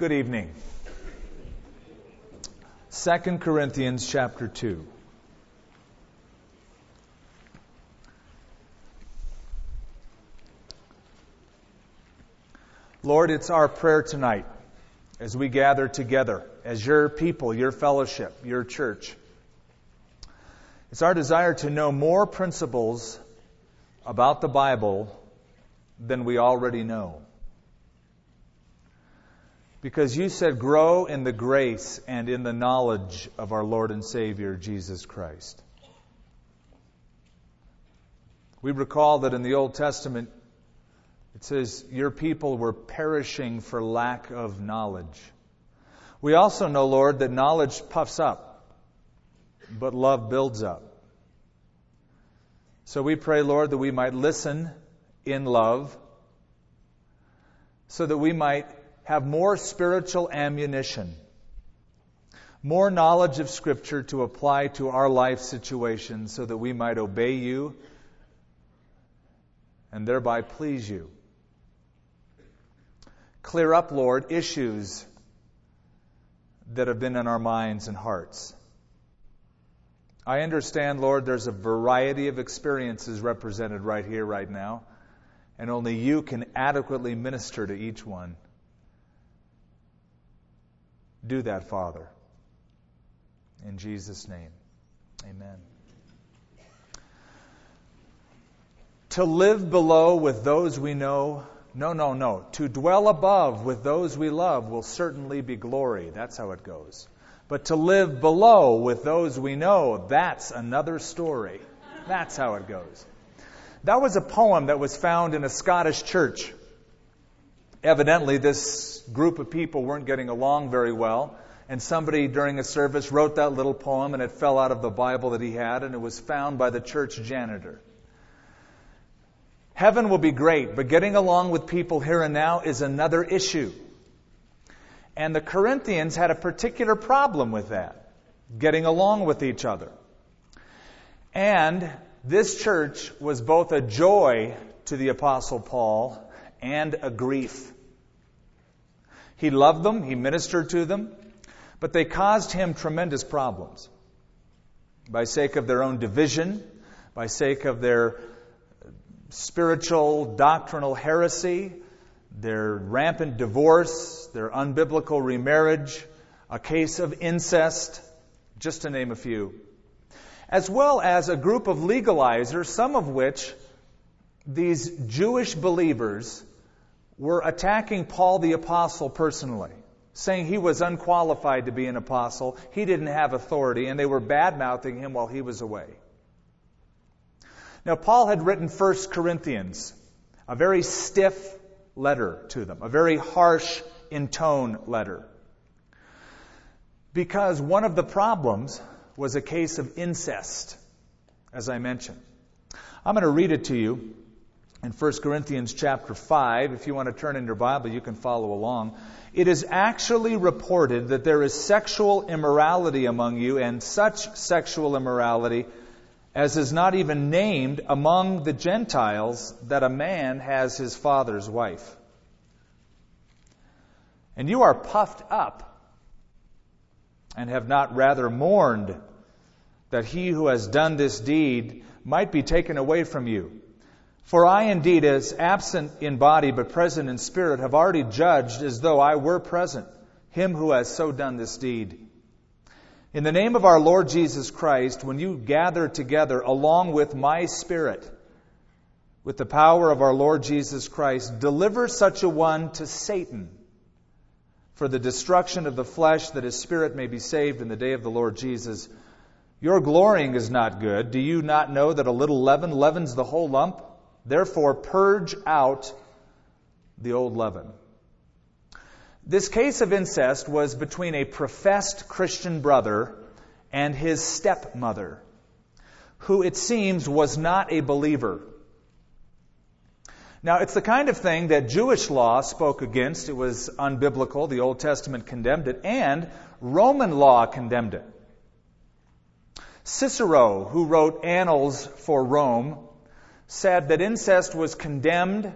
Good evening. 2 Corinthians chapter 2. Lord, it's our prayer tonight as we gather together as your people, your fellowship, your church. It's our desire to know more principles about the Bible than we already know. Because you said, grow in the grace and in the knowledge of our Lord and Savior, Jesus Christ. We recall that in the Old Testament, it says, Your people were perishing for lack of knowledge. We also know, Lord, that knowledge puffs up, but love builds up. So we pray, Lord, that we might listen in love, so that we might have more spiritual ammunition, more knowledge of Scripture to apply to our life situations, so that we might obey you and thereby please you. Clear up, Lord, issues that have been in our minds and hearts. I understand, Lord, there's a variety of experiences represented right here, right now, and only you can adequately minister to each one. Do that, Father. In Jesus' name, amen. To live below with those we know no, no, no. To dwell above with those we love will certainly be glory. That's how it goes. But to live below with those we know, that's another story. That's how it goes. That was a poem that was found in a Scottish church. Evidently, this group of people weren't getting along very well, and somebody during a service wrote that little poem, and it fell out of the Bible that he had, and it was found by the church janitor. Heaven will be great, but getting along with people here and now is another issue. And the Corinthians had a particular problem with that, getting along with each other. And this church was both a joy to the Apostle Paul and a grief. He loved them, he ministered to them, but they caused him tremendous problems. By sake of their own division, by sake of their spiritual doctrinal heresy, their rampant divorce, their unbiblical remarriage, a case of incest, just to name a few. As well as a group of legalizers, some of which these Jewish believers were attacking Paul the Apostle personally, saying he was unqualified to be an apostle, he didn't have authority, and they were bad mouthing him while he was away. Now, Paul had written 1 Corinthians, a very stiff letter to them, a very harsh in tone letter. Because one of the problems was a case of incest, as I mentioned. I'm going to read it to you in 1 Corinthians chapter 5. If you want to turn in your Bible, you can follow along. It is actually reported that there is sexual immorality among you, and such sexual immorality as is not even named among the Gentiles that a man has his father's wife. And you are puffed up and have not rather mourned that he who has done this deed might be taken away from you. For I indeed, as absent in body but present in spirit, have already judged as though I were present him who has so done this deed. In the name of our Lord Jesus Christ, when you gather together along with my Spirit, with the power of our Lord Jesus Christ, deliver such a one to Satan for the destruction of the flesh, that his spirit may be saved in the day of the Lord Jesus. Your glorying is not good. Do you not know that a little leaven leavens the whole lump? Therefore, purge out the old leaven. This case of incest was between a professed Christian brother and his stepmother, who it seems was not a believer. Now, it's the kind of thing that Jewish law spoke against. It was unbiblical. The Old Testament condemned it, and Roman law condemned it. Cicero, who wrote Annals for Rome, said that incest was condemned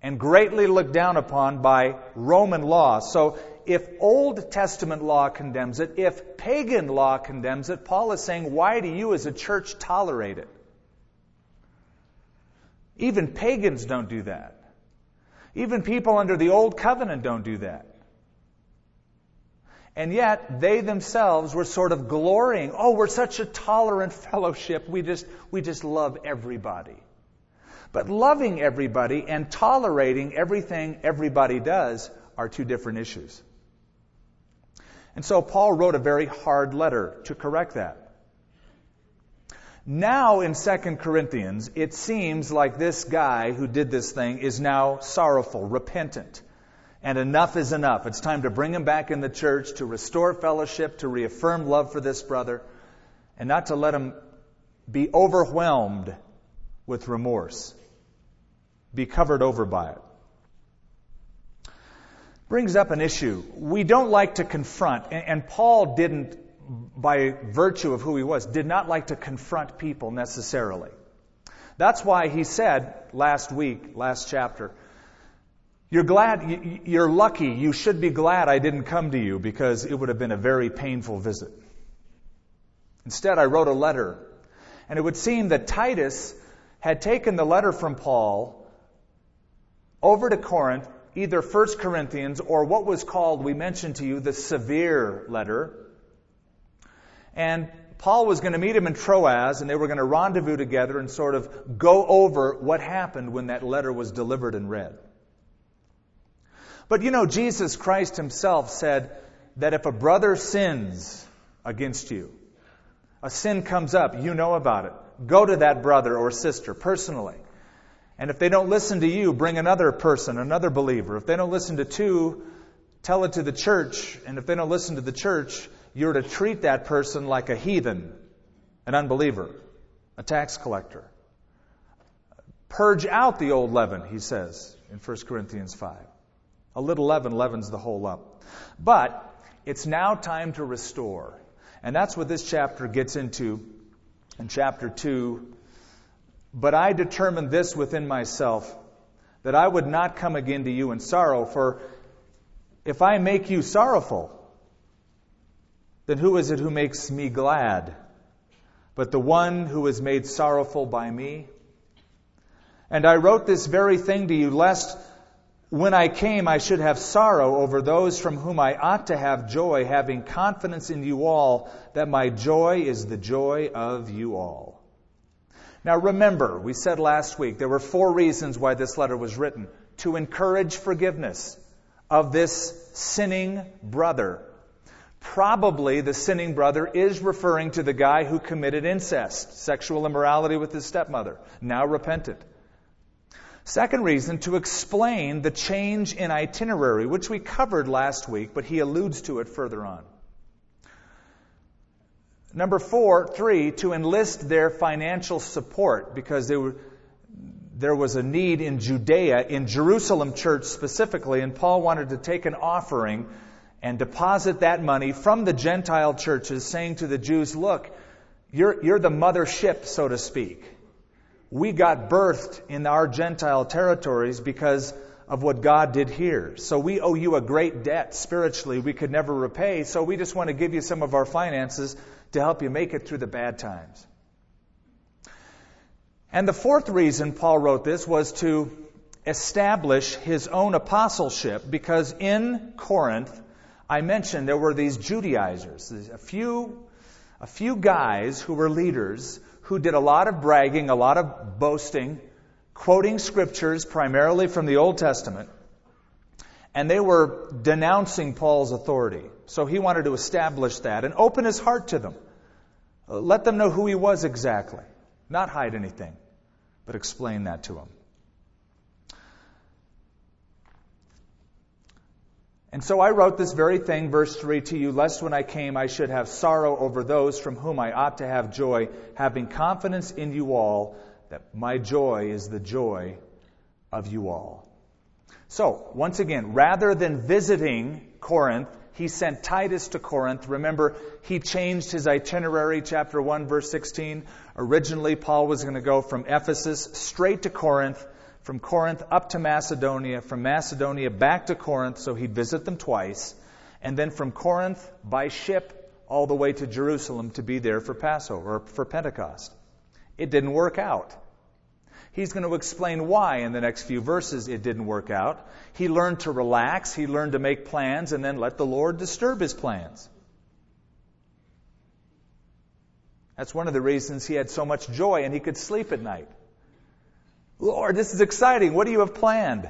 and greatly looked down upon by Roman law. So if Old Testament law condemns it, if pagan law condemns it, Paul is saying, why do you as a church tolerate it? Even pagans don't do that. Even people under the Old Covenant don't do that. And yet, they themselves were sort of glorying. Oh, we're such a tolerant fellowship. We just, we just love everybody. But loving everybody and tolerating everything everybody does are two different issues. And so Paul wrote a very hard letter to correct that. Now in 2 Corinthians, it seems like this guy who did this thing is now sorrowful, repentant. And enough is enough. It's time to bring him back in the church, to restore fellowship, to reaffirm love for this brother, and not to let him be overwhelmed with remorse, be covered over by it. Brings up an issue. We don't like to confront, and Paul didn't, by virtue of who he was, did not like to confront people necessarily. That's why he said last week, last chapter, you're glad, you're lucky, you should be glad I didn't come to you because it would have been a very painful visit. Instead, I wrote a letter. And it would seem that Titus had taken the letter from Paul over to Corinth, either 1 Corinthians or what was called, we mentioned to you, the severe letter. And Paul was going to meet him in Troas, and they were going to rendezvous together and sort of go over what happened when that letter was delivered and read. But you know, Jesus Christ himself said that if a brother sins against you, a sin comes up, you know about it. Go to that brother or sister personally. And if they don't listen to you, bring another person, another believer. If they don't listen to two, tell it to the church. And if they don't listen to the church, you're to treat that person like a heathen, an unbeliever, a tax collector. Purge out the old leaven, he says in 1 Corinthians 5. A little leaven leavens the whole lump. But it's now time to restore. And that's what this chapter gets into in chapter 2. But I determined this within myself that I would not come again to you in sorrow, for if I make you sorrowful, then who is it who makes me glad? But the one who is made sorrowful by me? And I wrote this very thing to you, lest when I came, I should have sorrow over those from whom I ought to have joy, having confidence in you all that my joy is the joy of you all. Now remember, we said last week there were four reasons why this letter was written. To encourage forgiveness of this sinning brother. Probably the sinning brother is referring to the guy who committed incest, sexual immorality with his stepmother, now repentant. Second reason, to explain the change in itinerary, which we covered last week, but he alludes to it further on. Number four, three, to enlist their financial support because were, there was a need in Judea, in Jerusalem church specifically, and Paul wanted to take an offering and deposit that money from the Gentile churches, saying to the Jews, look, you're, you're the mothership, so to speak we got birthed in our Gentile territories because of what God did here. So we owe you a great debt spiritually we could never repay. So we just want to give you some of our finances to help you make it through the bad times. And the fourth reason Paul wrote this was to establish his own apostleship because in Corinth, I mentioned there were these Judaizers, a few, a few guys who were leaders who did a lot of bragging, a lot of boasting, quoting scriptures primarily from the Old Testament, and they were denouncing Paul's authority. So he wanted to establish that and open his heart to them. Let them know who he was exactly. Not hide anything, but explain that to them. And so I wrote this very thing, verse 3, to you, lest when I came I should have sorrow over those from whom I ought to have joy, having confidence in you all, that my joy is the joy of you all. So, once again, rather than visiting Corinth, he sent Titus to Corinth. Remember, he changed his itinerary, chapter 1, verse 16. Originally, Paul was going to go from Ephesus straight to Corinth from Corinth up to Macedonia, from Macedonia back to Corinth, so he'd visit them twice, and then from Corinth by ship all the way to Jerusalem to be there for Passover, or for Pentecost. It didn't work out. He's going to explain why in the next few verses it didn't work out. He learned to relax, he learned to make plans, and then let the Lord disturb his plans. That's one of the reasons he had so much joy and he could sleep at night. Lord, this is exciting. What do you have planned?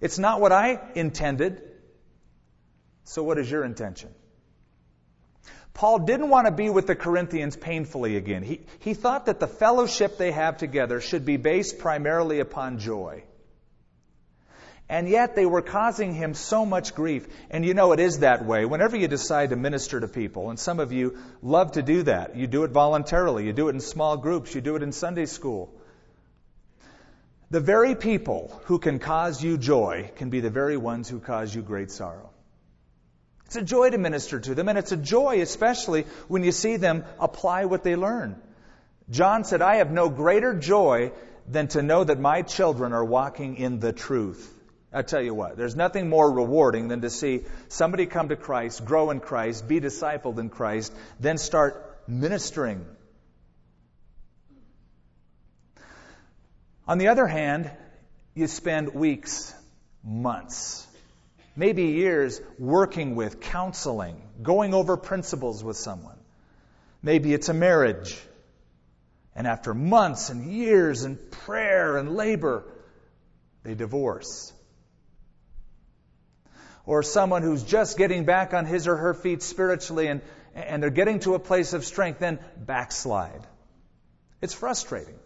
It's not what I intended. So, what is your intention? Paul didn't want to be with the Corinthians painfully again. He, he thought that the fellowship they have together should be based primarily upon joy. And yet they were causing him so much grief. And you know, it is that way. Whenever you decide to minister to people, and some of you love to do that, you do it voluntarily, you do it in small groups, you do it in Sunday school. The very people who can cause you joy can be the very ones who cause you great sorrow. It's a joy to minister to them, and it's a joy especially when you see them apply what they learn. John said, I have no greater joy than to know that my children are walking in the truth. I tell you what, there's nothing more rewarding than to see somebody come to Christ, grow in Christ, be discipled in Christ, then start ministering. On the other hand, you spend weeks, months, maybe years working with, counseling, going over principles with someone. Maybe it's a marriage. And after months and years and prayer and labor, they divorce or someone who's just getting back on his or her feet spiritually and, and they're getting to a place of strength, then backslide. It's frustrating.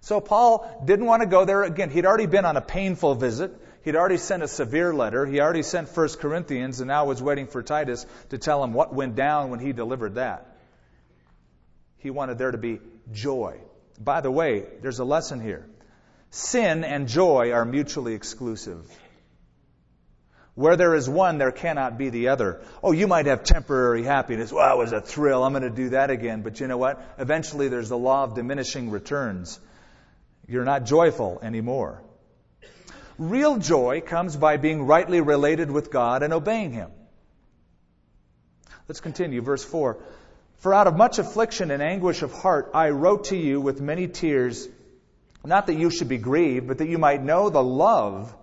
So Paul didn't want to go there again. He'd already been on a painful visit. He'd already sent a severe letter. He already sent 1 Corinthians and now was waiting for Titus to tell him what went down when he delivered that. He wanted there to be joy. By the way, there's a lesson here. Sin and joy are mutually exclusive. Where there is one, there cannot be the other. Oh, you might have temporary happiness. Well, it was a thrill. I'm going to do that again. But you know what? Eventually, there's the law of diminishing returns. You're not joyful anymore. Real joy comes by being rightly related with God and obeying Him. Let's continue. Verse 4. For out of much affliction and anguish of heart, I wrote to you with many tears, not that you should be grieved, but that you might know the love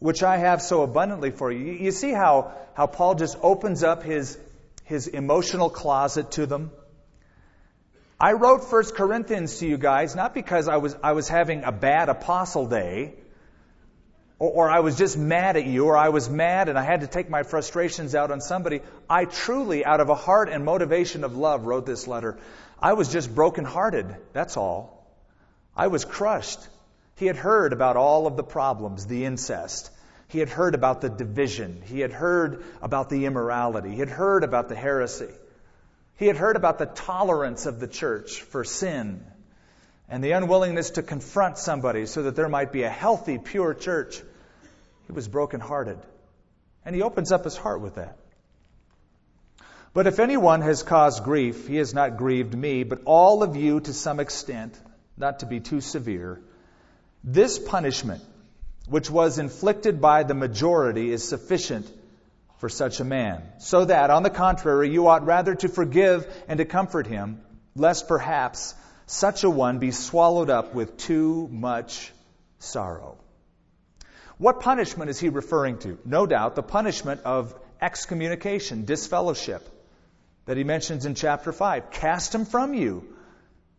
which I have so abundantly for you. You see how, how Paul just opens up his, his emotional closet to them? I wrote 1 Corinthians to you guys not because I was, I was having a bad apostle day, or, or I was just mad at you, or I was mad and I had to take my frustrations out on somebody. I truly, out of a heart and motivation of love, wrote this letter. I was just brokenhearted, that's all. I was crushed. He had heard about all of the problems, the incest. He had heard about the division. He had heard about the immorality. He had heard about the heresy. He had heard about the tolerance of the church for sin and the unwillingness to confront somebody so that there might be a healthy, pure church. He was brokenhearted. And he opens up his heart with that. But if anyone has caused grief, he has not grieved me, but all of you to some extent, not to be too severe. This punishment, which was inflicted by the majority, is sufficient for such a man. So that, on the contrary, you ought rather to forgive and to comfort him, lest perhaps such a one be swallowed up with too much sorrow. What punishment is he referring to? No doubt the punishment of excommunication, disfellowship, that he mentions in chapter 5. Cast him from you.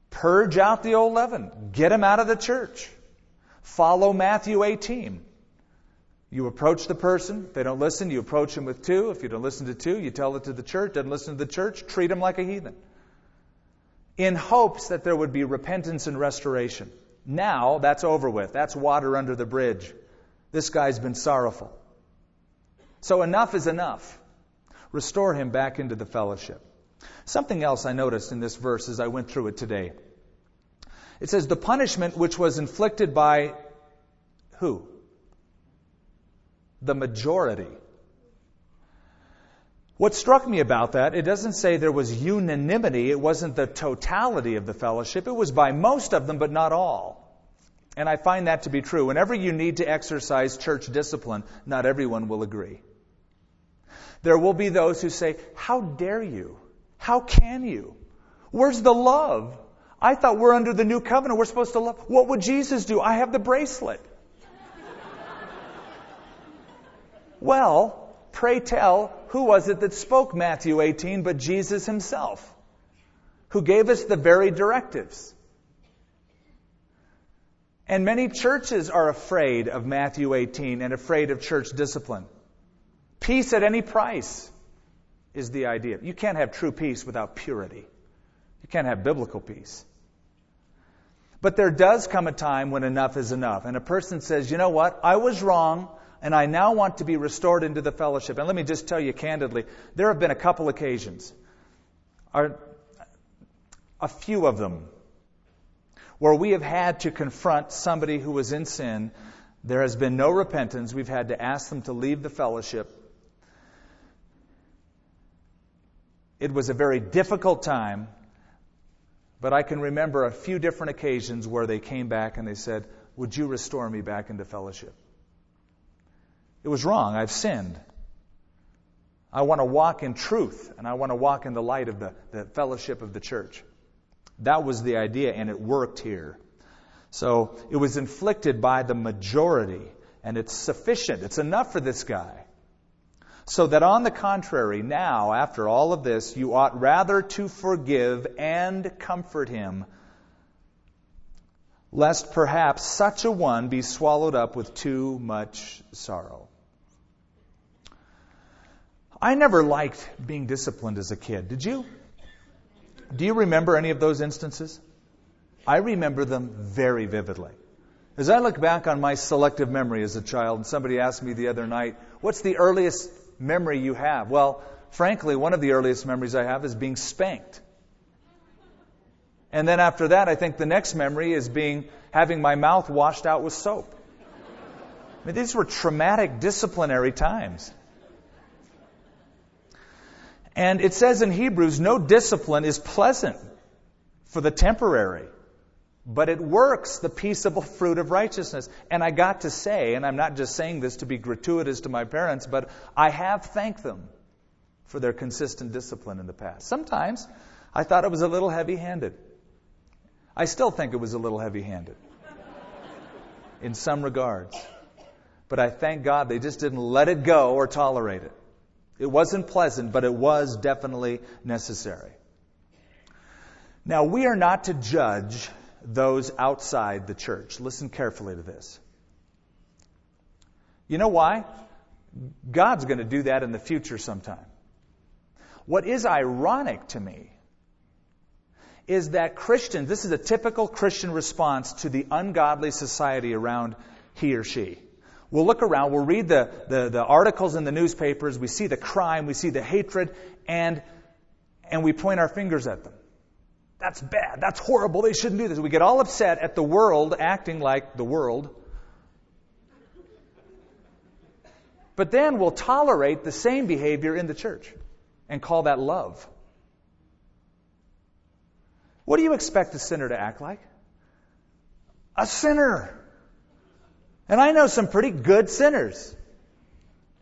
Purge out the old leaven. Get him out of the church. Follow Matthew 18. You approach the person. If they don't listen, you approach them with two. If you don't listen to two, you tell it to the church. Doesn't listen to the church, treat them like a heathen. In hopes that there would be repentance and restoration. Now, that's over with. That's water under the bridge. This guy's been sorrowful. So enough is enough. Restore him back into the fellowship. Something else I noticed in this verse as I went through it today. It says, the punishment which was inflicted by who? The majority. What struck me about that, it doesn't say there was unanimity. It wasn't the totality of the fellowship. It was by most of them, but not all. And I find that to be true. Whenever you need to exercise church discipline, not everyone will agree. There will be those who say, How dare you? How can you? Where's the love? I thought we're under the new covenant. We're supposed to love. What would Jesus do? I have the bracelet. Well, pray tell, who was it that spoke Matthew 18 but Jesus himself, who gave us the very directives? And many churches are afraid of Matthew 18 and afraid of church discipline. Peace at any price is the idea. You can't have true peace without purity. You can't have biblical peace. But there does come a time when enough is enough. And a person says, you know what? I was wrong, and I now want to be restored into the fellowship. And let me just tell you candidly, there have been a couple occasions, a few of them, where we have had to confront somebody who was in sin. There has been no repentance. We've had to ask them to leave the fellowship. It was a very difficult time, but I can remember a few different occasions where they came back and they said, Would you restore me back into fellowship? It was wrong. I've sinned. I want to walk in truth, and I want to walk in the light of the, the fellowship of the church. That was the idea, and it worked here. So it was inflicted by the majority, and it's sufficient. It's enough for this guy. So that on the contrary, now, after all of this, you ought rather to forgive and comfort him, lest perhaps such a one be swallowed up with too much sorrow. I never liked being disciplined as a kid. Did you? Do you remember any of those instances? I remember them very vividly. As I look back on my selective memory as a child, and somebody asked me the other night, what's the earliest memory you have? Well, frankly, one of the earliest memories I have is being spanked. And then after that, I think the next memory is being having my mouth washed out with soap. I mean, these were traumatic disciplinary times. And it says in Hebrews, no discipline is pleasant for the temporary, but it works the peaceable fruit of righteousness. And I got to say, and I'm not just saying this to be gratuitous to my parents, but I have thanked them for their consistent discipline in the past. Sometimes I thought it was a little heavy handed. I still think it was a little heavy handed in some regards. But I thank God they just didn't let it go or tolerate it. It wasn't pleasant, but it was definitely necessary. Now, we are not to judge those outside the church. Listen carefully to this. You know why? God's going to do that in the future sometime. What is ironic to me is that Christians, this is a typical Christian response to the ungodly society around he or she. We'll look around, we'll read the, the, the, articles in the newspapers, we see the crime, we see the hatred, and, and we point our fingers at them. That's bad. That's horrible. They shouldn't do this. We get all upset at the world acting like the world. But then we'll tolerate the same behavior in the church and call that love. What do you expect a sinner to act like? A sinner. And I know some pretty good sinners.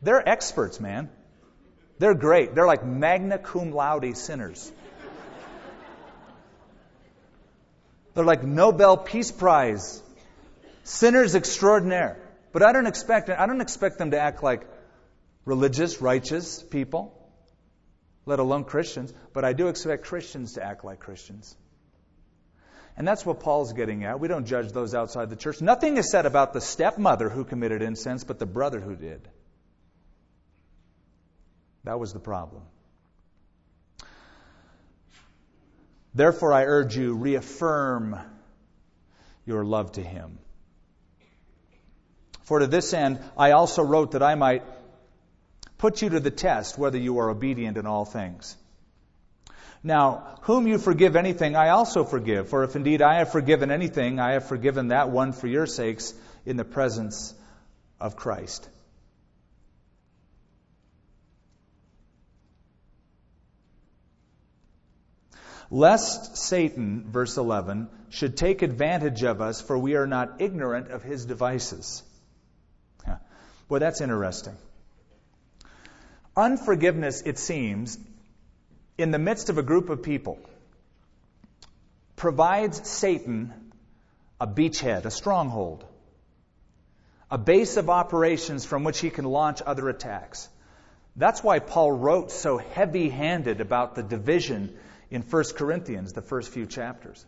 They're experts, man. They're great. They're like magna cum laude sinners. They're like Nobel Peace Prize sinners extraordinaire. But I don't expect I don't expect them to act like religious, righteous people, let alone Christians. But I do expect Christians to act like Christians. And that's what Paul's getting at. We don't judge those outside the church. Nothing is said about the stepmother who committed incense, but the brother who did. That was the problem. Therefore, I urge you, reaffirm your love to him. For to this end, I also wrote that I might put you to the test whether you are obedient in all things. Now, whom you forgive anything, I also forgive. For if indeed I have forgiven anything, I have forgiven that one for your sakes in the presence of Christ. lest Satan, verse 11, should take advantage of us, for we are not ignorant of his devices. Yeah. Boy, that's interesting. Unforgiveness, it seems, in the midst of a group of people, provides Satan a beachhead, a stronghold, a base of operations from which he can launch other attacks. That's why Paul wrote so heavy handed about the division in 1 Corinthians, the first few chapters.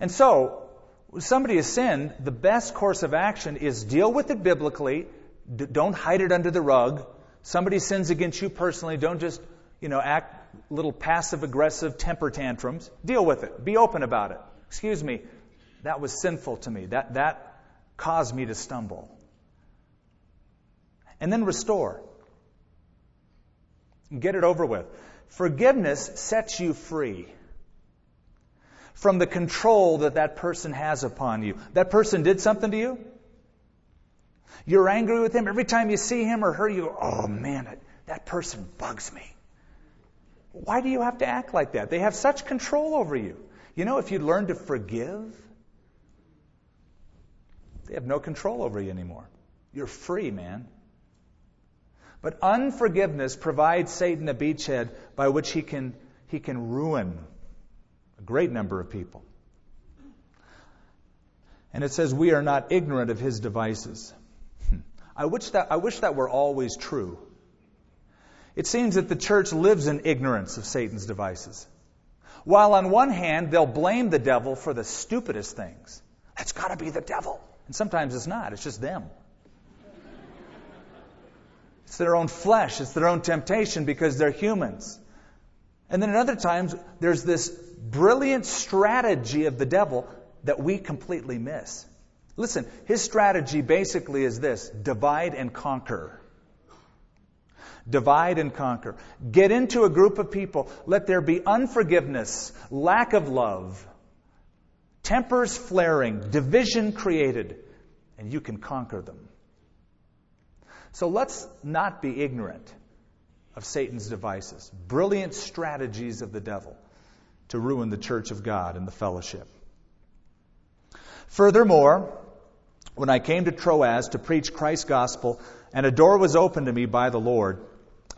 And so, when somebody has sinned, the best course of action is deal with it biblically. D- don't hide it under the rug. Somebody sins against you personally. Don't just, you know, act little passive aggressive temper tantrums. Deal with it. Be open about it. Excuse me. That was sinful to me. That, that caused me to stumble. And then restore. Get it over with. Forgiveness sets you free from the control that that person has upon you. That person did something to you. You're angry with him. Every time you see him or her, you go, oh man, that person bugs me. Why do you have to act like that? They have such control over you. You know, if you learn to forgive, they have no control over you anymore. You're free, man. But unforgiveness provides Satan a beachhead by which he can, he can ruin a great number of people. And it says, We are not ignorant of his devices. Hmm. I wish that, I wish that were always true. It seems that the church lives in ignorance of Satan's devices. While on one hand, they'll blame the devil for the stupidest things. That's got to be the devil. And sometimes it's not, it's just them. It's their own flesh, it's their own temptation because they're humans. And then at other times, there's this brilliant strategy of the devil that we completely miss. Listen, his strategy basically is this divide and conquer. Divide and conquer. Get into a group of people. Let there be unforgiveness, lack of love, tempers flaring, division created, and you can conquer them. So let's not be ignorant of Satan's devices, brilliant strategies of the devil to ruin the church of God and the fellowship. Furthermore, when I came to Troas to preach Christ's gospel, and a door was opened to me by the Lord,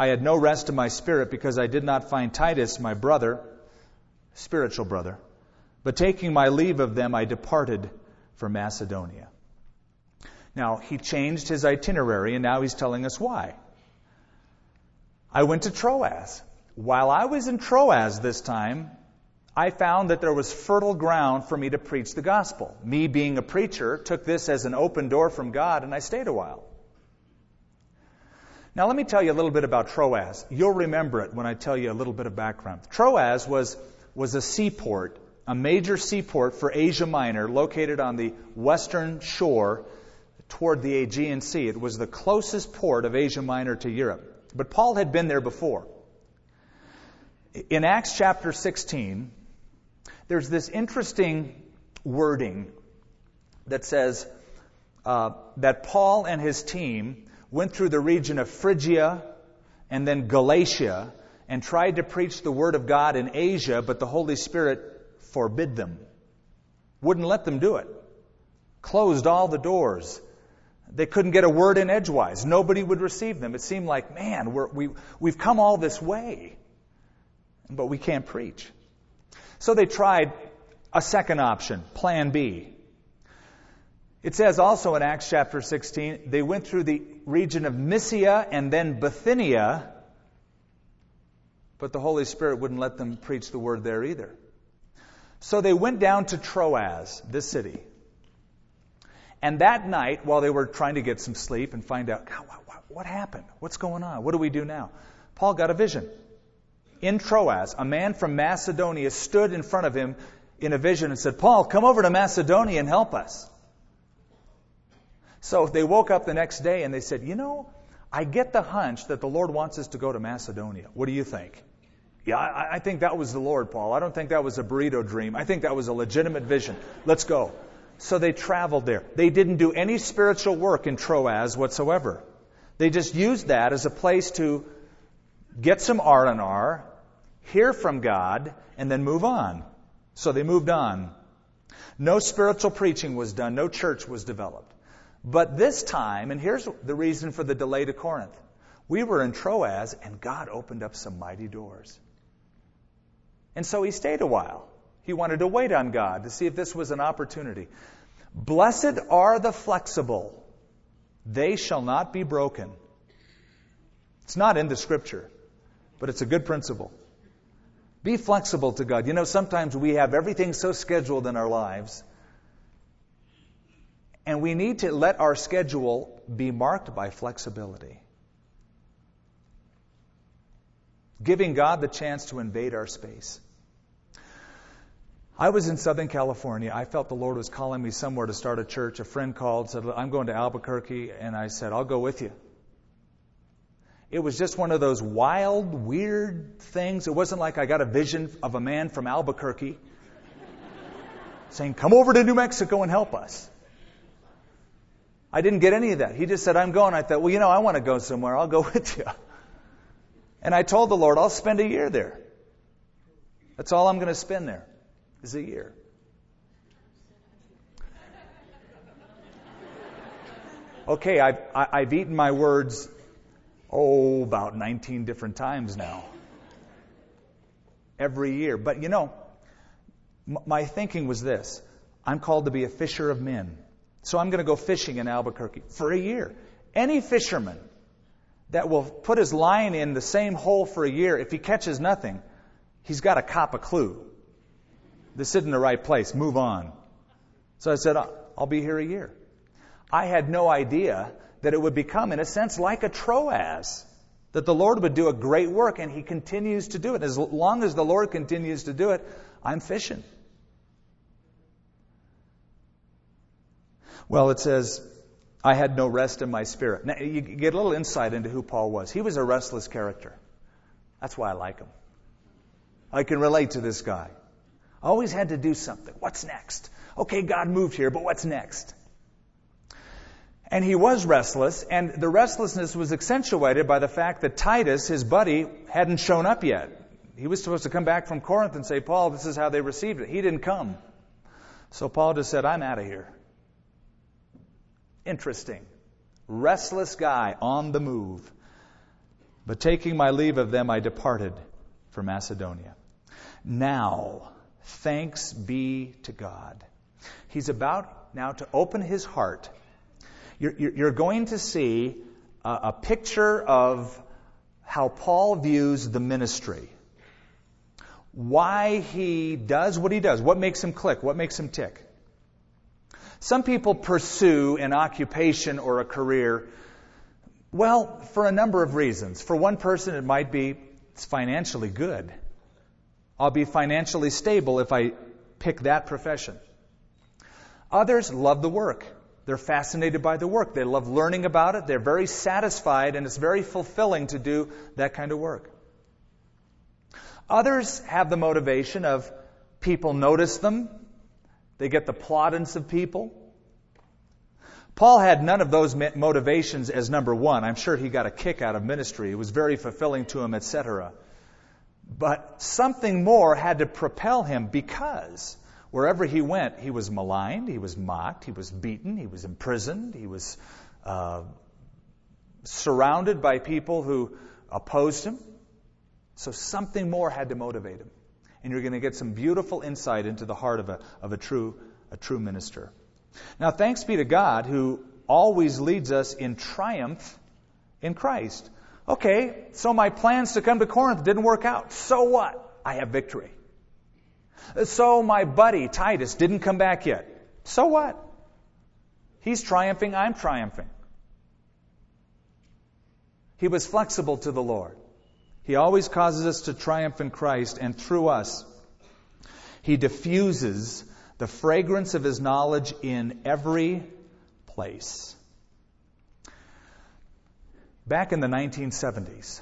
I had no rest in my spirit because I did not find Titus, my brother, spiritual brother. But taking my leave of them, I departed for Macedonia. Now, he changed his itinerary, and now he's telling us why. I went to Troas. While I was in Troas this time, I found that there was fertile ground for me to preach the gospel. Me being a preacher took this as an open door from God, and I stayed a while. Now, let me tell you a little bit about Troas. You'll remember it when I tell you a little bit of background. Troas was, was a seaport, a major seaport for Asia Minor, located on the western shore toward the Aegean Sea. It was the closest port of Asia Minor to Europe. But Paul had been there before. In Acts chapter 16, there's this interesting wording that says uh, that Paul and his team went through the region of Phrygia and then Galatia and tried to preach the word of God in Asia, but the Holy Spirit forbid them, wouldn't let them do it, closed all the doors they couldn't get a word in edgewise. Nobody would receive them. It seemed like, man, we're, we, we've come all this way, but we can't preach. So they tried a second option, plan B. It says also in Acts chapter 16, they went through the region of Mysia and then Bithynia, but the Holy Spirit wouldn't let them preach the word there either. So they went down to Troas, this city. And that night, while they were trying to get some sleep and find out, what, what happened? What's going on? What do we do now? Paul got a vision. In Troas, a man from Macedonia stood in front of him in a vision and said, Paul, come over to Macedonia and help us. So they woke up the next day and they said, You know, I get the hunch that the Lord wants us to go to Macedonia. What do you think? Yeah, I, I think that was the Lord, Paul. I don't think that was a burrito dream. I think that was a legitimate vision. Let's go. So they traveled there. They didn't do any spiritual work in Troas whatsoever. They just used that as a place to get some R&R, hear from God, and then move on. So they moved on. No spiritual preaching was done, no church was developed. But this time, and here's the reason for the delay to Corinth we were in Troas, and God opened up some mighty doors. And so he stayed a while. He wanted to wait on God to see if this was an opportunity. Blessed are the flexible, they shall not be broken. It's not in the scripture, but it's a good principle. Be flexible to God. You know, sometimes we have everything so scheduled in our lives, and we need to let our schedule be marked by flexibility. Giving God the chance to invade our space. I was in Southern California. I felt the Lord was calling me somewhere to start a church. A friend called, said, I'm going to Albuquerque, and I said, I'll go with you. It was just one of those wild, weird things. It wasn't like I got a vision of a man from Albuquerque saying, Come over to New Mexico and help us. I didn't get any of that. He just said, I'm going. I thought, well, you know, I want to go somewhere. I'll go with you. And I told the Lord, I'll spend a year there. That's all I'm going to spend there, is a year. Okay, I've, I've eaten my words oh, about 19 different times now. Every year. But you know, my thinking was this I'm called to be a fisher of men. So I'm going to go fishing in Albuquerque for a year. Any fisherman that will put his line in the same hole for a year, if he catches nothing, he's got to cop a clue. This isn't the right place. Move on. So I said, I'll be here a year. I had no idea that it would become, in a sense, like a Troas. That the Lord would do a great work, and He continues to do it. As long as the Lord continues to do it, I'm fishing. Well, it says, I had no rest in my spirit. Now, you get a little insight into who Paul was. He was a restless character. That's why I like him. I can relate to this guy. Always had to do something. What's next? Okay, God moved here, but what's next? And he was restless, and the restlessness was accentuated by the fact that Titus, his buddy, hadn't shown up yet. He was supposed to come back from Corinth and say, Paul, this is how they received it. He didn't come. So Paul just said, I'm out of here. Interesting. Restless guy on the move. But taking my leave of them, I departed for Macedonia. Now, thanks be to God. He's about now to open his heart you're, you're going to see a, a picture of how Paul views the ministry. Why he does what he does. What makes him click? What makes him tick? Some people pursue an occupation or a career, well, for a number of reasons. For one person, it might be it's financially good. I'll be financially stable if I pick that profession. Others love the work. They're fascinated by the work. They love learning about it. They're very satisfied, and it's very fulfilling to do that kind of work. Others have the motivation of people notice them, they get the plaudits of people. Paul had none of those motivations as number one. I'm sure he got a kick out of ministry. It was very fulfilling to him, etc. But something more had to propel him because Wherever he went, he was maligned, he was mocked, he was beaten, he was imprisoned, he was uh, surrounded by people who opposed him. So something more had to motivate him. And you're going to get some beautiful insight into the heart of a, of a true, a true minister. Now, thanks be to God who always leads us in triumph in Christ. Okay, so my plans to come to Corinth didn't work out. So what? I have victory. So my buddy Titus didn't come back yet. So what? He's triumphing, I'm triumphing. He was flexible to the Lord. He always causes us to triumph in Christ, and through us, He diffuses the fragrance of His knowledge in every place. Back in the 1970s,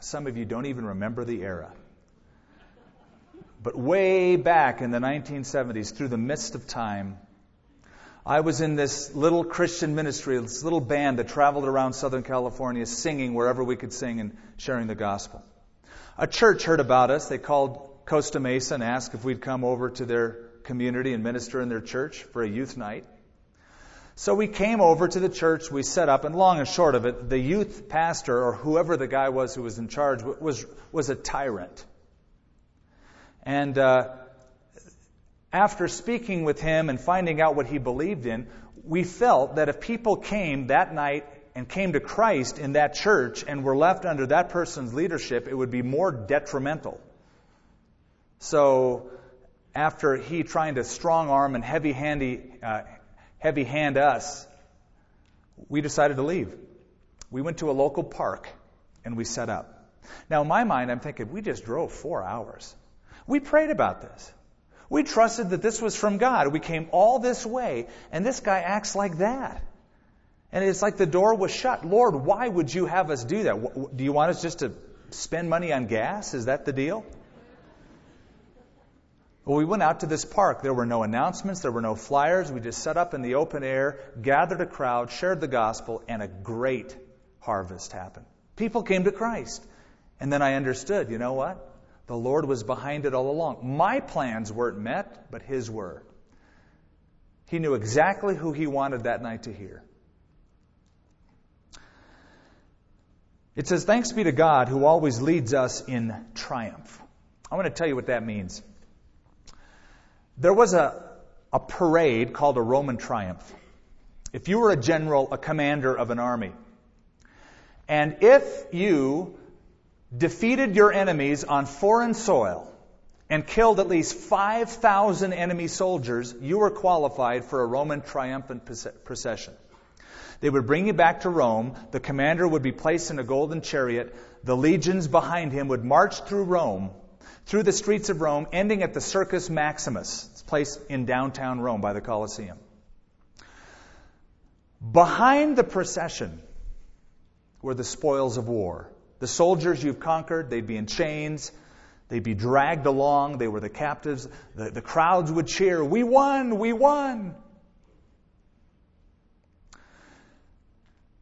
some of you don't even remember the era. But way back in the 1970s, through the midst of time, I was in this little Christian ministry, this little band that traveled around Southern California singing wherever we could sing and sharing the gospel. A church heard about us. They called Costa Mesa and asked if we'd come over to their community and minister in their church for a youth night. So we came over to the church, we set up, and long and short of it, the youth pastor, or whoever the guy was who was in charge, was, was a tyrant. And uh, after speaking with him and finding out what he believed in, we felt that if people came that night and came to Christ in that church and were left under that person's leadership, it would be more detrimental. So, after he trying to strong arm and heavy handy, uh, heavy hand us, we decided to leave. We went to a local park and we set up. Now, in my mind, I'm thinking, we just drove four hours. We prayed about this. We trusted that this was from God. We came all this way, and this guy acts like that. And it's like the door was shut. Lord, why would you have us do that? Do you want us just to spend money on gas? Is that the deal? Well, we went out to this park. There were no announcements, there were no flyers. We just set up in the open air, gathered a crowd, shared the gospel, and a great harvest happened. People came to Christ. And then I understood, you know what? The Lord was behind it all along. My plans weren't met, but His were. He knew exactly who He wanted that night to hear. It says, Thanks be to God who always leads us in triumph. I want to tell you what that means. There was a, a parade called a Roman triumph. If you were a general, a commander of an army, and if you defeated your enemies on foreign soil and killed at least 5,000 enemy soldiers, you were qualified for a Roman triumphant procession. They would bring you back to Rome. The commander would be placed in a golden chariot. The legions behind him would march through Rome through the streets of Rome, ending at the Circus Maximus, it's place in downtown Rome by the Colosseum. Behind the procession were the spoils of war. The soldiers you've conquered, they'd be in chains, they'd be dragged along, they were the captives. The, the crowds would cheer, We won! We won!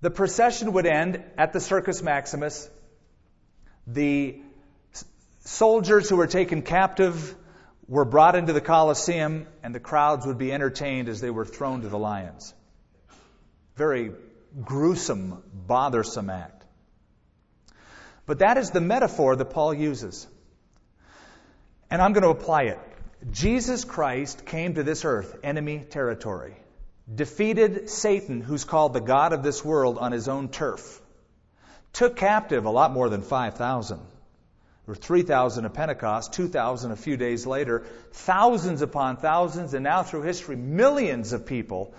The procession would end at the Circus Maximus. The soldiers who were taken captive were brought into the Colosseum, and the crowds would be entertained as they were thrown to the lions. Very gruesome, bothersome act. But that is the metaphor that Paul uses. And I'm going to apply it. Jesus Christ came to this earth, enemy territory, defeated Satan, who's called the God of this world, on his own turf, took captive a lot more than 5,000 there were 3,000 at Pentecost, 2,000 a few days later, thousands upon thousands, and now through history, millions of people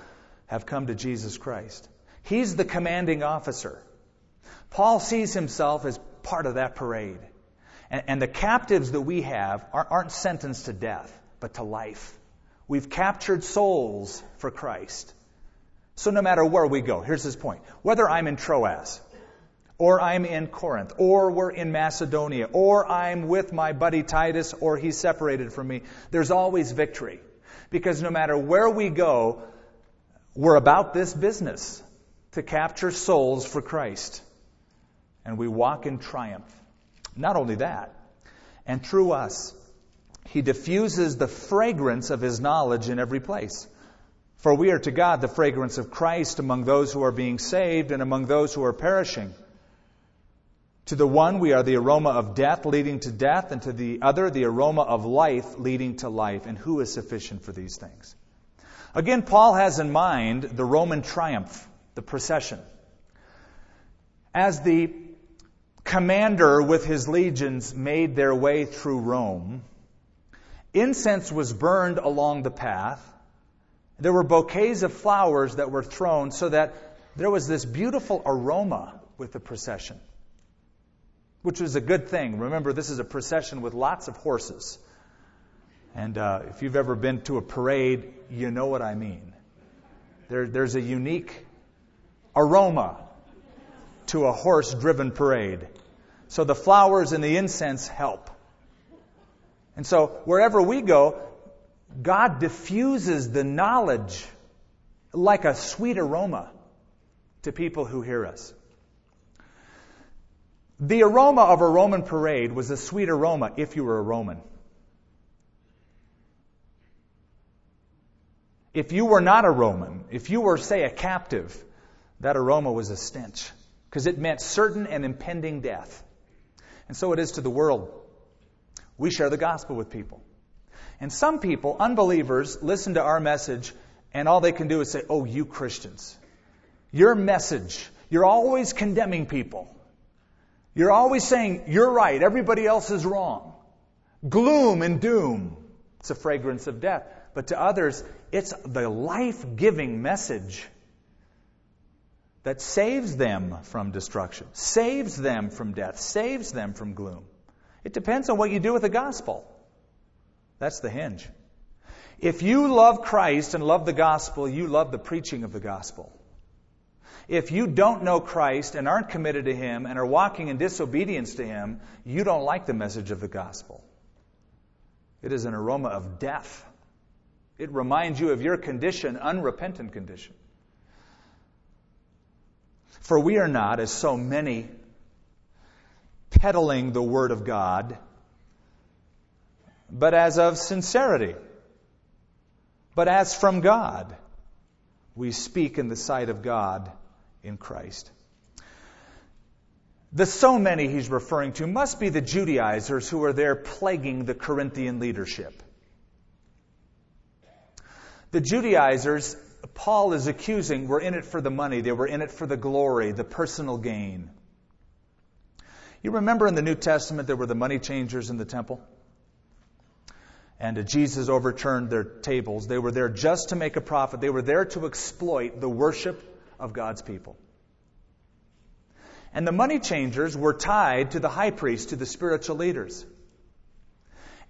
have come to Jesus Christ. He's the commanding officer. Paul sees himself as part of that parade. And, and the captives that we have aren't sentenced to death, but to life. We've captured souls for Christ. So no matter where we go, here's his point. Whether I'm in Troas, or I'm in Corinth, or we're in Macedonia, or I'm with my buddy Titus, or he's separated from me. There's always victory. Because no matter where we go, we're about this business to capture souls for Christ. And we walk in triumph. Not only that, and through us, he diffuses the fragrance of his knowledge in every place. For we are to God the fragrance of Christ among those who are being saved and among those who are perishing. To the one, we are the aroma of death leading to death, and to the other, the aroma of life leading to life. And who is sufficient for these things? Again, Paul has in mind the Roman triumph, the procession. As the commander with his legions made their way through Rome, incense was burned along the path. There were bouquets of flowers that were thrown so that there was this beautiful aroma with the procession which was a good thing. Remember, this is a procession with lots of horses. And uh, if you've ever been to a parade, you know what I mean. There, there's a unique aroma to a horse driven parade. So the flowers and the incense help. And so wherever we go, God diffuses the knowledge like a sweet aroma to people who hear us. The aroma of a Roman parade was a sweet aroma if you were a Roman. If you were not a Roman, if you were, say, a captive, that aroma was a stench because it meant certain and impending death. And so it is to the world. We share the gospel with people. And some people, unbelievers, listen to our message and all they can do is say, Oh, you Christians, your message, you're always condemning people. You're always saying, You're right, everybody else is wrong. Gloom and doom. It's a fragrance of death. But to others, it's the life giving message that saves them from destruction, saves them from death, saves them from gloom. It depends on what you do with the gospel. That's the hinge. If you love Christ and love the gospel, you love the preaching of the gospel. If you don't know Christ and aren't committed to Him and are walking in disobedience to Him, you don't like the message of the gospel. It is an aroma of death. It reminds you of your condition, unrepentant condition. For we are not, as so many, peddling the Word of God, but as of sincerity, but as from God, we speak in the sight of God in Christ. The so many he's referring to must be the Judaizers who are there plaguing the Corinthian leadership. The Judaizers, Paul is accusing, were in it for the money, they were in it for the glory, the personal gain. You remember in the New Testament there were the money changers in the temple? And Jesus overturned their tables. They were there just to make a profit. They were there to exploit the worship of God's people. And the money changers were tied to the high priest, to the spiritual leaders.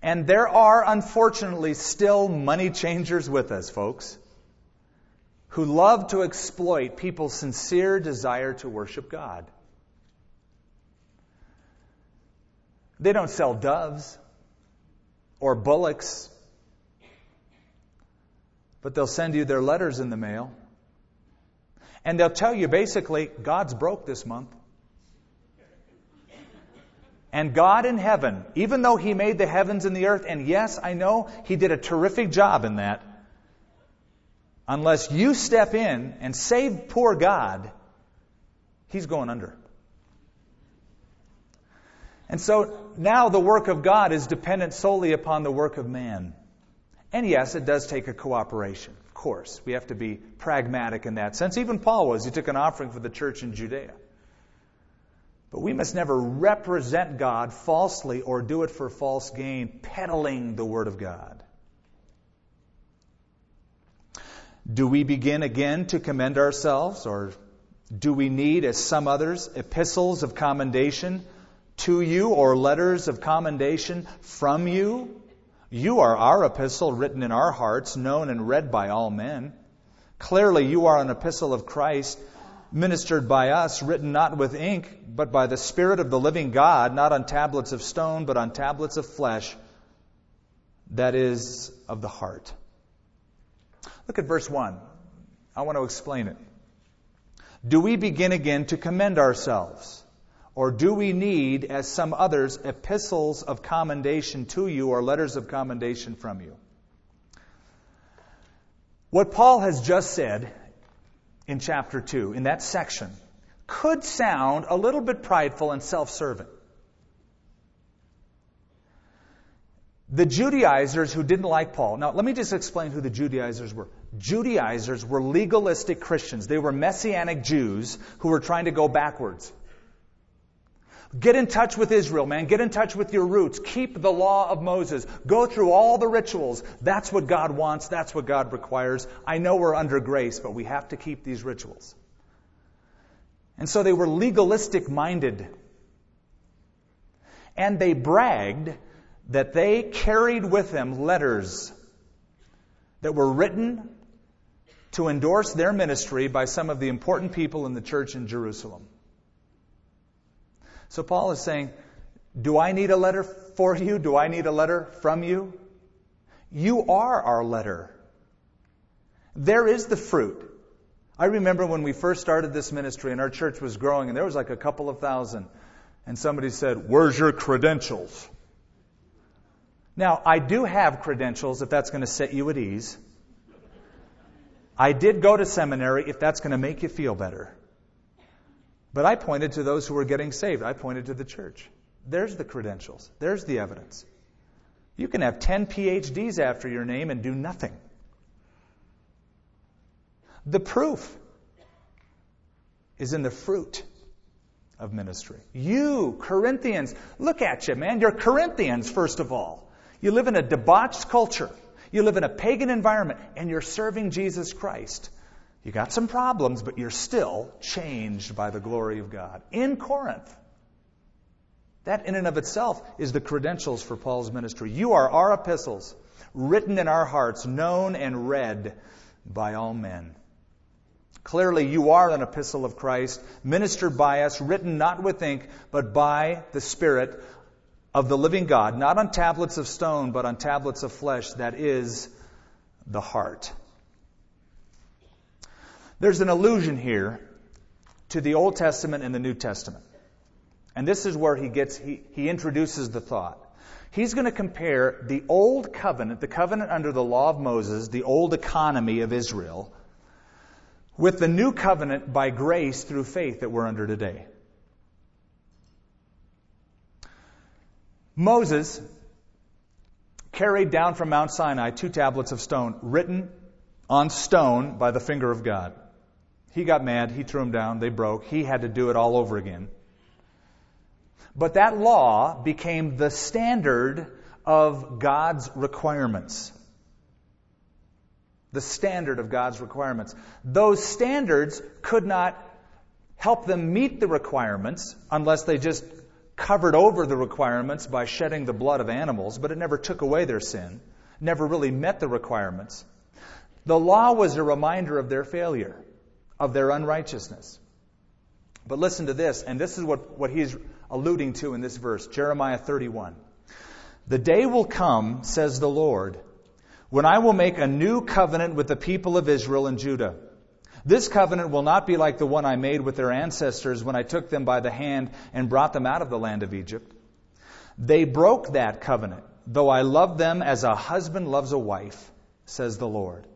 And there are, unfortunately, still money changers with us, folks, who love to exploit people's sincere desire to worship God. They don't sell doves or bullocks, but they'll send you their letters in the mail. And they'll tell you basically, God's broke this month. And God in heaven, even though He made the heavens and the earth, and yes, I know He did a terrific job in that, unless you step in and save poor God, He's going under. And so now the work of God is dependent solely upon the work of man. And yes, it does take a cooperation, of course. We have to be pragmatic in that sense. Even Paul was. He took an offering for the church in Judea. But we must never represent God falsely or do it for false gain, peddling the Word of God. Do we begin again to commend ourselves, or do we need, as some others, epistles of commendation to you or letters of commendation from you? You are our epistle written in our hearts, known and read by all men. Clearly, you are an epistle of Christ ministered by us, written not with ink, but by the Spirit of the living God, not on tablets of stone, but on tablets of flesh, that is, of the heart. Look at verse 1. I want to explain it. Do we begin again to commend ourselves? Or do we need, as some others, epistles of commendation to you or letters of commendation from you? What Paul has just said in chapter 2, in that section, could sound a little bit prideful and self serving. The Judaizers who didn't like Paul. Now, let me just explain who the Judaizers were. Judaizers were legalistic Christians. They were messianic Jews who were trying to go backwards. Get in touch with Israel, man. Get in touch with your roots. Keep the law of Moses. Go through all the rituals. That's what God wants. That's what God requires. I know we're under grace, but we have to keep these rituals. And so they were legalistic minded. And they bragged that they carried with them letters that were written to endorse their ministry by some of the important people in the church in Jerusalem. So Paul is saying, Do I need a letter for you? Do I need a letter from you? You are our letter. There is the fruit. I remember when we first started this ministry and our church was growing and there was like a couple of thousand. and somebody said, Where's your credentials? Now, I do have credentials if that's going to set you at ease. I did go to seminary if that's going to make you feel better. But I pointed to those who were getting saved. I pointed to the church. There's the credentials. There's the evidence. You can have 10 PhDs after your name and do nothing. The proof is in the fruit of ministry. You, Corinthians, look at you, man. You're Corinthians, first of all. You live in a debauched culture. You live in a pagan environment, and you're serving Jesus Christ. You got some problems, but you're still changed by the glory of God. In Corinth. That, in and of itself, is the credentials for Paul's ministry. You are our epistles, written in our hearts, known and read by all men. Clearly, you are an epistle of Christ, ministered by us, written not with ink, but by the Spirit of the living God, not on tablets of stone, but on tablets of flesh, that is the heart. There's an allusion here to the Old Testament and the New Testament. And this is where he gets, he, he introduces the thought. He's going to compare the old covenant, the covenant under the law of Moses, the old economy of Israel, with the new covenant by grace through faith that we're under today. Moses carried down from Mount Sinai two tablets of stone, written on stone by the finger of God. He got mad, he threw them down, they broke. He had to do it all over again. But that law became the standard of God's requirements. The standard of God's requirements. Those standards could not help them meet the requirements unless they just covered over the requirements by shedding the blood of animals, but it never took away their sin, never really met the requirements. The law was a reminder of their failure, of their unrighteousness. But listen to this, and this is what, what he's alluding to in this verse Jeremiah 31. The day will come, says the Lord, when I will make a new covenant with the people of Israel and Judah. This covenant will not be like the one I made with their ancestors when I took them by the hand and brought them out of the land of Egypt. They broke that covenant, though I loved them as a husband loves a wife, says the Lord.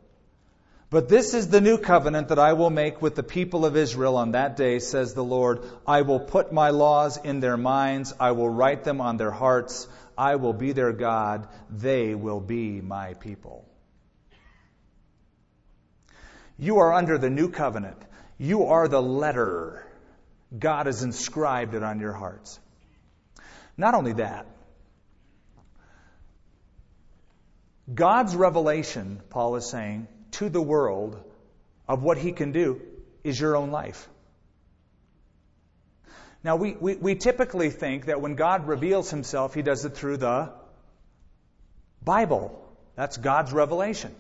But this is the new covenant that I will make with the people of Israel on that day, says the Lord. I will put my laws in their minds. I will write them on their hearts. I will be their God. They will be my people. You are under the new covenant. You are the letter. God has inscribed it on your hearts. Not only that, God's revelation, Paul is saying, to the world of what he can do is your own life. Now, we, we, we, typically think that when God reveals himself, he does it through the Bible. That's God's revelation.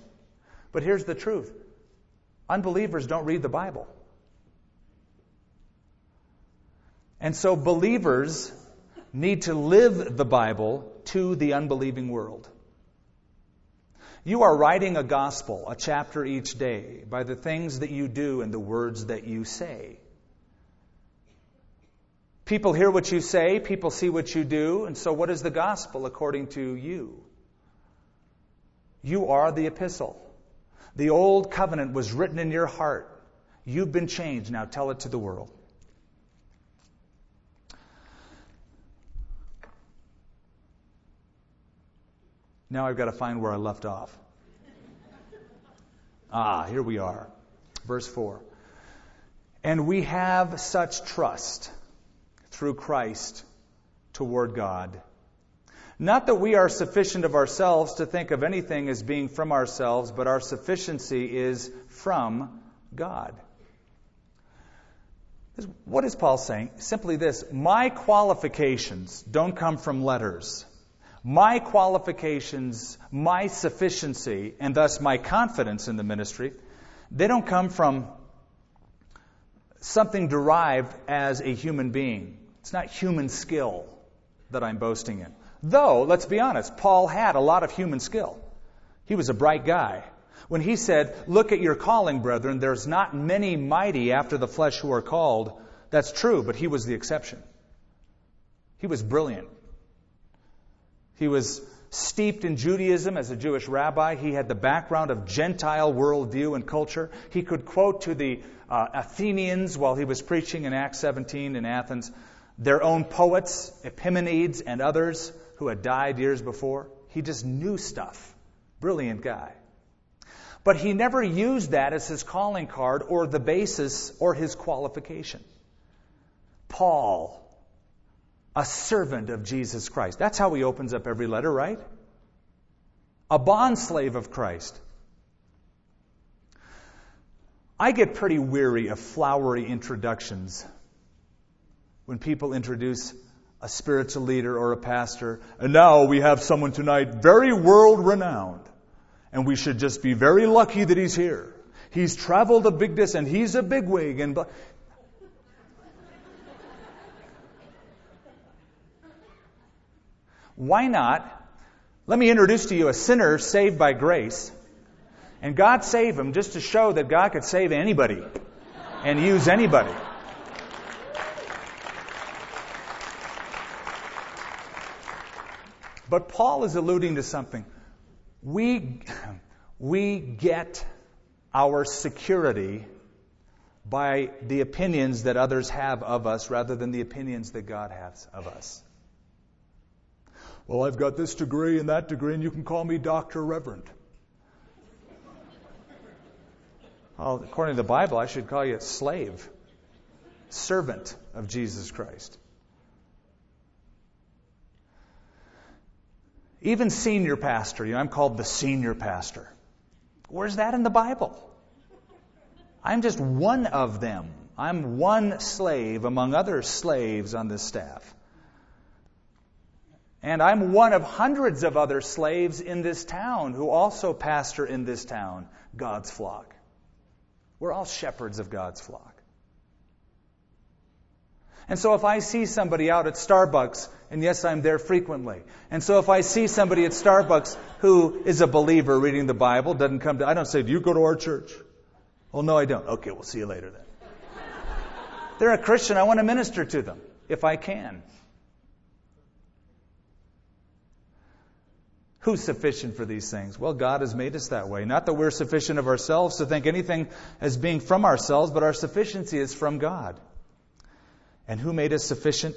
But here's the truth unbelievers don't read the Bible. And so believers need to live the Bible to the unbelieving world. You are writing a gospel, a chapter each day, by the things that you do and the words that you say. People hear what you say, people see what you do, and so what is the gospel according to you? You are the epistle. The old covenant was written in your heart. You've been changed. Now tell it to the world. Now I've got to find where I left off. Ah, here we are. Verse 4. And we have such trust through Christ toward God. Not that we are sufficient of ourselves to think of anything as being from ourselves, but our sufficiency is from God. What is Paul saying? Simply this My qualifications don't come from letters my qualifications, my sufficiency, and thus my confidence in the ministry, they don't come from something derived as a human being. It's not human skill that I'm boasting in. Though, let's be honest, Paul had a lot of human skill. He was a bright guy. When he said, Look at your calling, brethren, there's not many mighty after the flesh who are called, that's true, but he was the exception. He was brilliant. He was steeped in Judaism as a Jewish rabbi. He had the background of Gentile worldview and culture. He could quote to the uh, Athenians while he was preaching in Acts 17 in Athens their own poets, Epimenides and others who had died years before. He just knew stuff. Brilliant guy. But he never used that as his calling card or the basis or his qualification. Paul, a servant of Jesus Christ. That's how he opens up every letter, right? A bondslave of Christ. I get pretty weary of flowery introductions when people introduce a spiritual leader or a pastor. And now we have someone tonight very world renowned. And we should just be very lucky that he's here. He's traveled a big distance and he's a bigwig and Why not? Let me introduce to you a sinner saved by grace. And God saved him just to show that God could save anybody and use anybody. But Paul is alluding to something. We, we get our security by the opinions that others have of us rather than the opinions that God has of us. Well, I've got this degree and that degree, and you can call me Dr. Reverend. Well, according to the Bible, I should call you a slave, servant of Jesus Christ. Even senior pastor, you know, I'm called the senior pastor. Where's that in the Bible? I'm just one of them. I'm one slave among other slaves on this staff. And I'm one of hundreds of other slaves in this town who also pastor in this town God's flock. We're all shepherds of God's flock. And so if I see somebody out at Starbucks, and yes, I'm there frequently, and so if I see somebody at Starbucks who is a believer reading the Bible, doesn't come to, I don't say, do you go to our church? Well, no, I don't. Okay, we'll see you later then. They're a Christian. I want to minister to them if I can. Who's sufficient for these things? Well, God has made us that way. Not that we're sufficient of ourselves to think anything as being from ourselves, but our sufficiency is from God. And who made us sufficient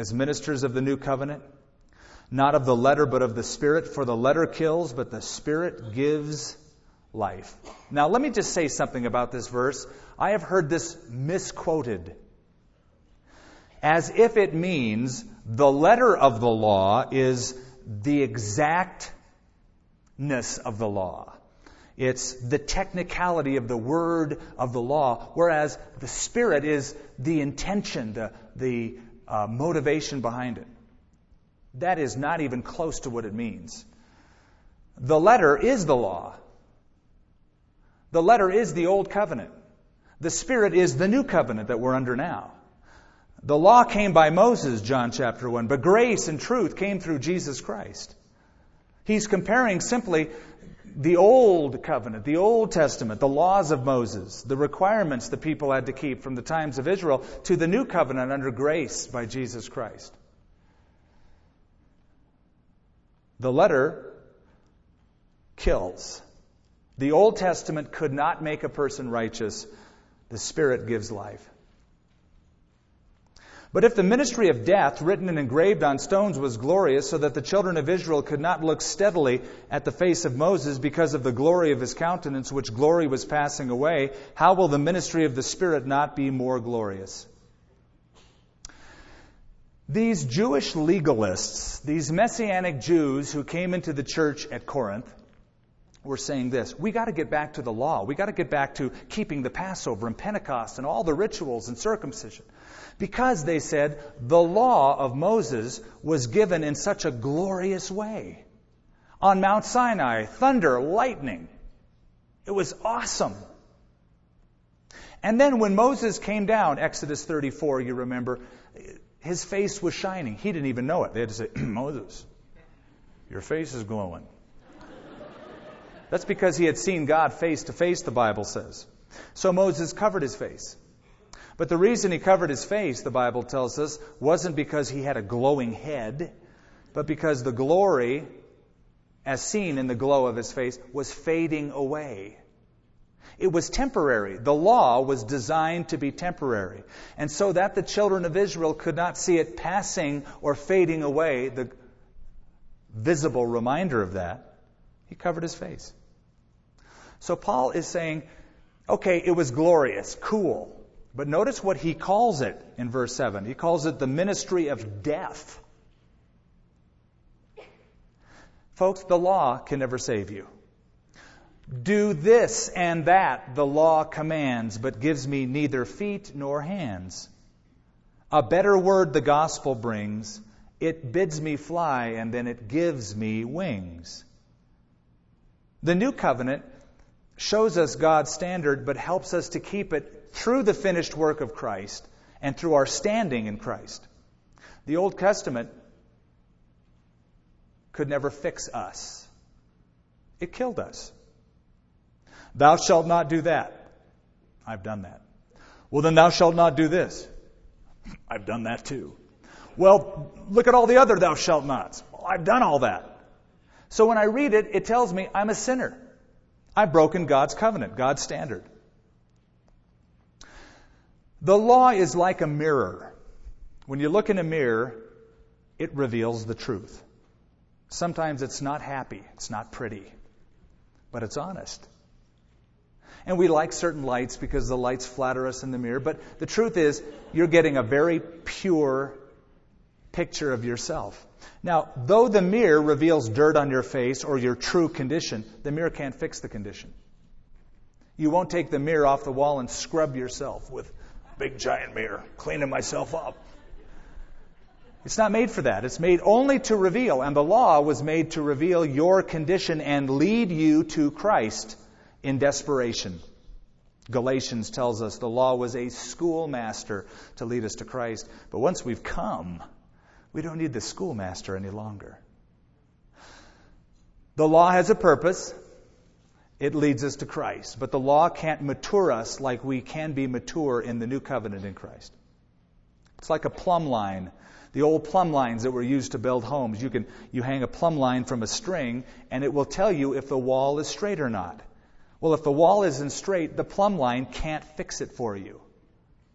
as ministers of the new covenant? Not of the letter, but of the Spirit. For the letter kills, but the Spirit gives life. Now, let me just say something about this verse. I have heard this misquoted as if it means the letter of the law is the exactness of the law. It's the technicality of the word of the law, whereas the Spirit is the intention, the, the uh, motivation behind it. That is not even close to what it means. The letter is the law. The letter is the old covenant. The Spirit is the new covenant that we're under now. The law came by Moses, John chapter 1, but grace and truth came through Jesus Christ. He's comparing simply the old covenant, the Old Testament, the laws of Moses, the requirements the people had to keep from the times of Israel, to the new covenant under grace by Jesus Christ. The letter kills. The Old Testament could not make a person righteous. The Spirit gives life. But if the ministry of death, written and engraved on stones, was glorious, so that the children of Israel could not look steadily at the face of Moses because of the glory of his countenance, which glory was passing away, how will the ministry of the Spirit not be more glorious? These Jewish legalists, these Messianic Jews who came into the church at Corinth, were saying this we got to get back to the law. We got to get back to keeping the Passover and Pentecost and all the rituals and circumcision. Because, they said, the law of Moses was given in such a glorious way. On Mount Sinai, thunder, lightning. It was awesome. And then when Moses came down, Exodus 34, you remember, his face was shining. He didn't even know it. They had to say, Moses, your face is glowing. That's because he had seen God face to face, the Bible says. So Moses covered his face. But the reason he covered his face, the Bible tells us, wasn't because he had a glowing head, but because the glory, as seen in the glow of his face, was fading away. It was temporary. The law was designed to be temporary. And so that the children of Israel could not see it passing or fading away, the visible reminder of that, he covered his face. So Paul is saying, okay, it was glorious, cool. But notice what he calls it in verse 7. He calls it the ministry of death. Folks, the law can never save you. Do this and that, the law commands, but gives me neither feet nor hands. A better word the gospel brings. It bids me fly, and then it gives me wings. The new covenant shows us God's standard, but helps us to keep it through the finished work of Christ and through our standing in Christ. The Old Testament could never fix us, it killed us. Thou shalt not do that. I've done that. Well, then thou shalt not do this. I've done that too. Well, look at all the other thou shalt nots. Well, I've done all that. So when I read it, it tells me I'm a sinner. I've broken God's covenant, God's standard. The law is like a mirror. When you look in a mirror, it reveals the truth. Sometimes it's not happy, it's not pretty, but it's honest. And we like certain lights because the lights flatter us in the mirror. But the truth is, you're getting a very pure picture of yourself. Now, though the mirror reveals dirt on your face or your true condition, the mirror can't fix the condition. You won't take the mirror off the wall and scrub yourself with big giant mirror, cleaning myself up. It's not made for that. It's made only to reveal, and the law was made to reveal your condition and lead you to Christ in desperation. Galatians tells us the law was a schoolmaster to lead us to Christ. But once we've come, we don't need the schoolmaster any longer. The law has a purpose. It leads us to Christ. But the law can't mature us like we can be mature in the new covenant in Christ. It's like a plumb line. The old plumb lines that were used to build homes. You can you hang a plumb line from a string and it will tell you if the wall is straight or not. Well, if the wall isn't straight, the plumb line can't fix it for you.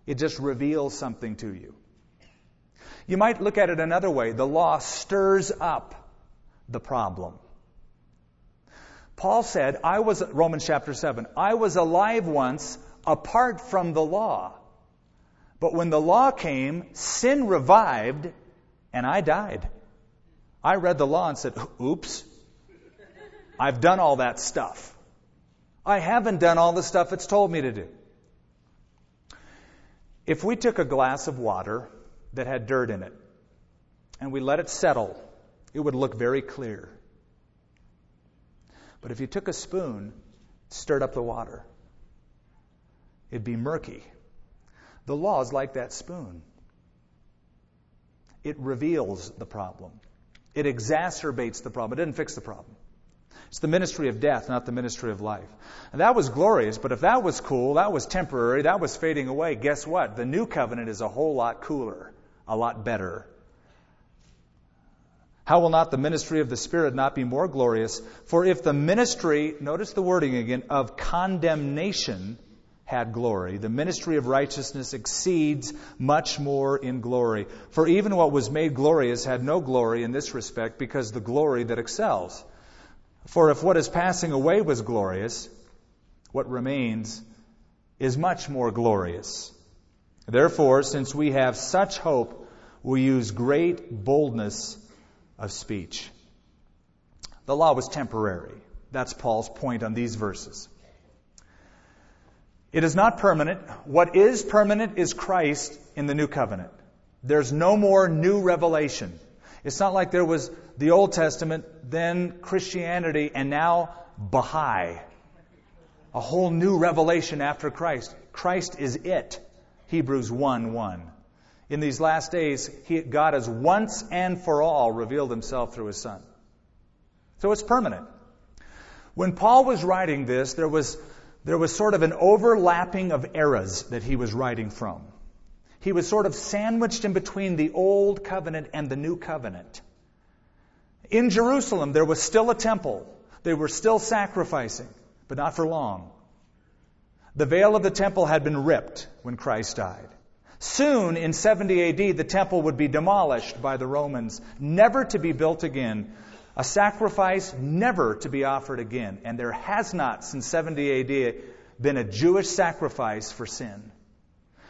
It just reveals something to you. You might look at it another way. The law stirs up the problem. Paul said, I was, Romans chapter 7, I was alive once apart from the law. But when the law came, sin revived and I died. I read the law and said, oops, I've done all that stuff. I haven't done all the stuff it's told me to do. If we took a glass of water that had dirt in it and we let it settle, it would look very clear. But if you took a spoon, stirred up the water, it'd be murky. The law is like that spoon. It reveals the problem. It exacerbates the problem. It didn't fix the problem. It's the ministry of death, not the ministry of life. And that was glorious, but if that was cool, that was temporary, that was fading away, guess what? The new covenant is a whole lot cooler, a lot better. How will not the ministry of the Spirit not be more glorious? For if the ministry, notice the wording again, of condemnation had glory, the ministry of righteousness exceeds much more in glory. For even what was made glorious had no glory in this respect, because the glory that excels. For if what is passing away was glorious, what remains is much more glorious. Therefore, since we have such hope, we use great boldness of speech. The law was temporary. That's Paul's point on these verses. It is not permanent. What is permanent is Christ in the new covenant. There's no more new revelation. It's not like there was the Old Testament, then Christianity, and now Baha'i. A whole new revelation after Christ. Christ is it. Hebrews 1 1. In these last days, he, God has once and for all revealed himself through his Son. So it's permanent. When Paul was writing this, there was, there was sort of an overlapping of eras that he was writing from. He was sort of sandwiched in between the old covenant and the new covenant. In Jerusalem, there was still a temple. They were still sacrificing, but not for long. The veil of the temple had been ripped when Christ died. Soon, in 70 AD, the temple would be demolished by the Romans, never to be built again. A sacrifice never to be offered again. And there has not, since 70 AD, been a Jewish sacrifice for sin.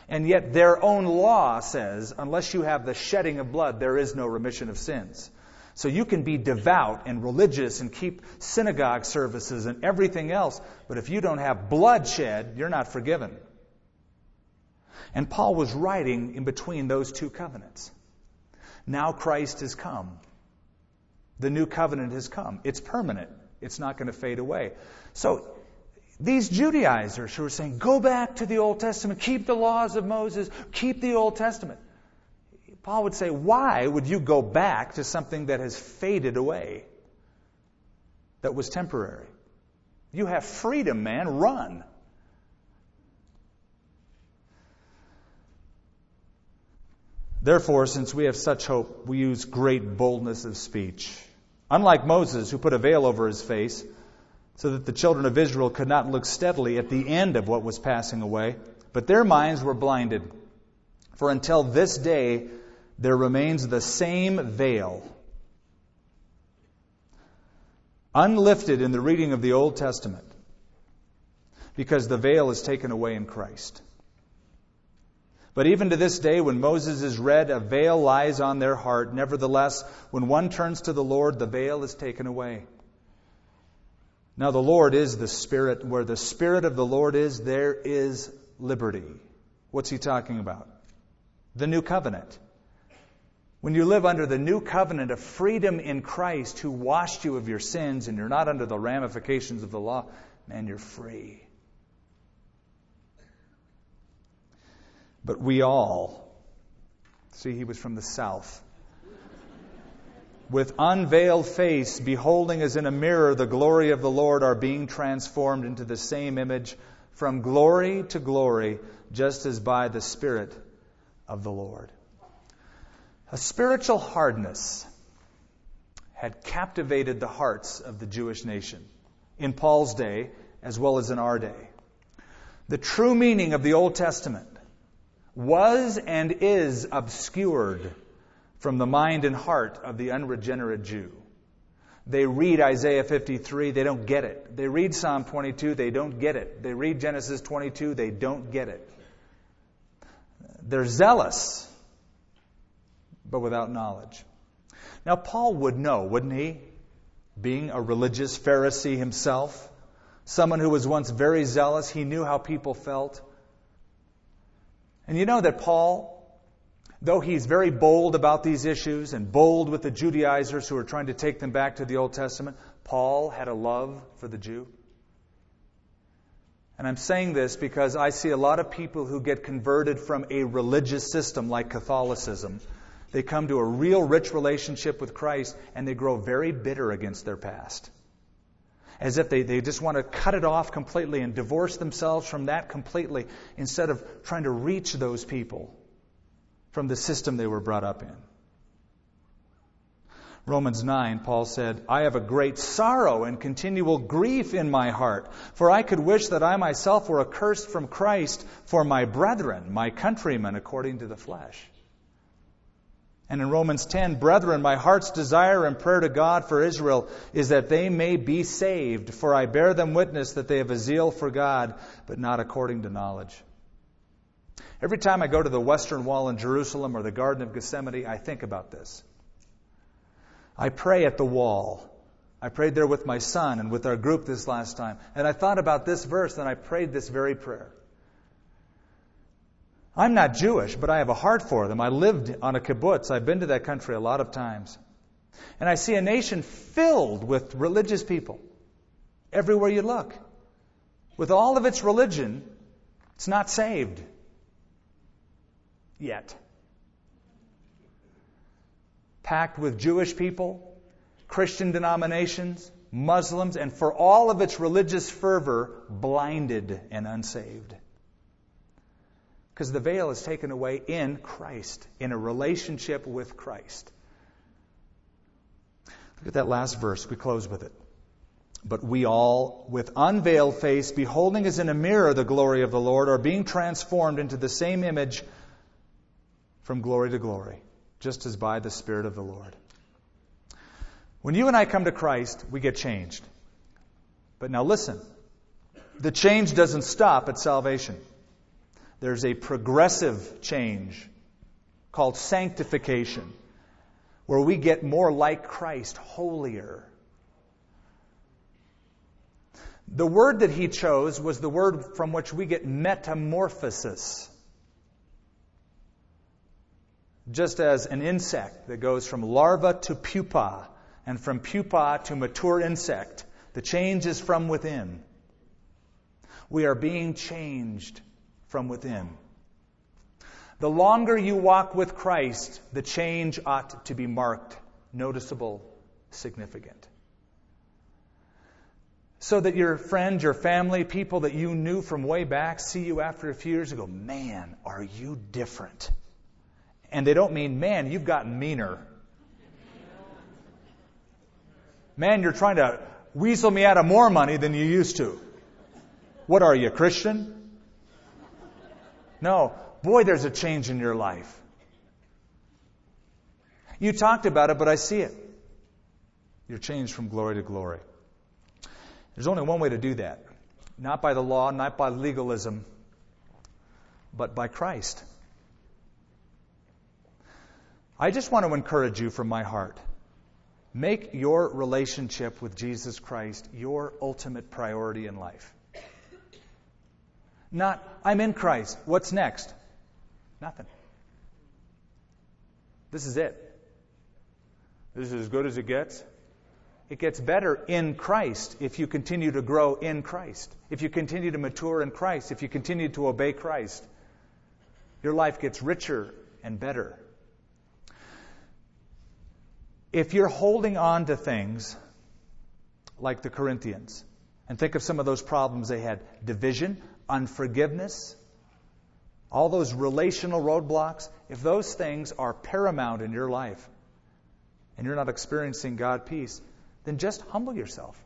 And yet their own law says, unless you have the shedding of blood, there is no remission of sins. So you can be devout and religious and keep synagogue services and everything else, but if you don't have bloodshed, you're not forgiven. And Paul was writing in between those two covenants. Now Christ has come. The new covenant has come. It's permanent. It's not going to fade away. So these Judaizers who are saying, go back to the Old Testament, keep the laws of Moses, keep the Old Testament. Paul would say, why would you go back to something that has faded away, that was temporary? You have freedom, man. Run. Therefore, since we have such hope, we use great boldness of speech. Unlike Moses, who put a veil over his face, so that the children of Israel could not look steadily at the end of what was passing away, but their minds were blinded. For until this day, there remains the same veil, unlifted in the reading of the Old Testament, because the veil is taken away in Christ. But even to this day, when Moses is read, a veil lies on their heart. Nevertheless, when one turns to the Lord, the veil is taken away. Now, the Lord is the Spirit. Where the Spirit of the Lord is, there is liberty. What's he talking about? The new covenant. When you live under the new covenant of freedom in Christ, who washed you of your sins, and you're not under the ramifications of the law, man, you're free. But we all, see, he was from the south with unveiled face, beholding as in a mirror the glory of the Lord, are being transformed into the same image from glory to glory, just as by the Spirit of the Lord. A spiritual hardness had captivated the hearts of the Jewish nation in Paul's day as well as in our day. The true meaning of the Old Testament was and is obscured from the mind and heart of the unregenerate Jew. They read Isaiah 53, they don't get it. They read Psalm 22, they don't get it. They read Genesis 22, they don't get it. They're zealous, but without knowledge. Now, Paul would know, wouldn't he? Being a religious Pharisee himself, someone who was once very zealous, he knew how people felt. And you know that Paul though he's very bold about these issues and bold with the Judaizers who are trying to take them back to the Old Testament, Paul had a love for the Jew. And I'm saying this because I see a lot of people who get converted from a religious system like Catholicism. They come to a real rich relationship with Christ and they grow very bitter against their past. As if they, they just want to cut it off completely and divorce themselves from that completely instead of trying to reach those people from the system they were brought up in. Romans 9, Paul said, I have a great sorrow and continual grief in my heart, for I could wish that I myself were accursed from Christ for my brethren, my countrymen, according to the flesh. And in Romans 10, brethren, my heart's desire and prayer to God for Israel is that they may be saved, for I bear them witness that they have a zeal for God, but not according to knowledge. Every time I go to the Western Wall in Jerusalem or the Garden of Gethsemane, I think about this. I pray at the wall. I prayed there with my son and with our group this last time. And I thought about this verse and I prayed this very prayer. I'm not Jewish, but I have a heart for them. I lived on a kibbutz. I've been to that country a lot of times. And I see a nation filled with religious people everywhere you look. With all of its religion, it's not saved yet. Packed with Jewish people, Christian denominations, Muslims, and for all of its religious fervor, blinded and unsaved. Because the veil is taken away in Christ, in a relationship with Christ. Look at that last verse. We close with it. But we all, with unveiled face, beholding as in a mirror the glory of the Lord, are being transformed into the same image from glory to glory, just as by the Spirit of the Lord. When you and I come to Christ, we get changed. But now listen the change doesn't stop at salvation. There's a progressive change called sanctification, where we get more like Christ, holier. The word that he chose was the word from which we get metamorphosis. Just as an insect that goes from larva to pupa, and from pupa to mature insect, the change is from within. We are being changed from within. The longer you walk with Christ, the change ought to be marked, noticeable, significant. So that your friends, your family, people that you knew from way back see you after a few years and go, man, are you different? And they don't mean, man, you've gotten meaner. Man, you're trying to weasel me out of more money than you used to. What are you, Christian? No. Boy, there's a change in your life. You talked about it, but I see it. You're changed from glory to glory. There's only one way to do that. Not by the law, not by legalism, but by Christ. I just want to encourage you from my heart. Make your relationship with Jesus Christ your ultimate priority in life. Not, I'm in Christ. What's next? Nothing. This is it. This is as good as it gets. It gets better in Christ if you continue to grow in Christ, if you continue to mature in Christ, if you continue to obey Christ. Your life gets richer and better. If you're holding on to things like the Corinthians, and think of some of those problems they had division, unforgiveness, all those relational roadblocks, if those things are paramount in your life and you're not experiencing God peace, then just humble yourself.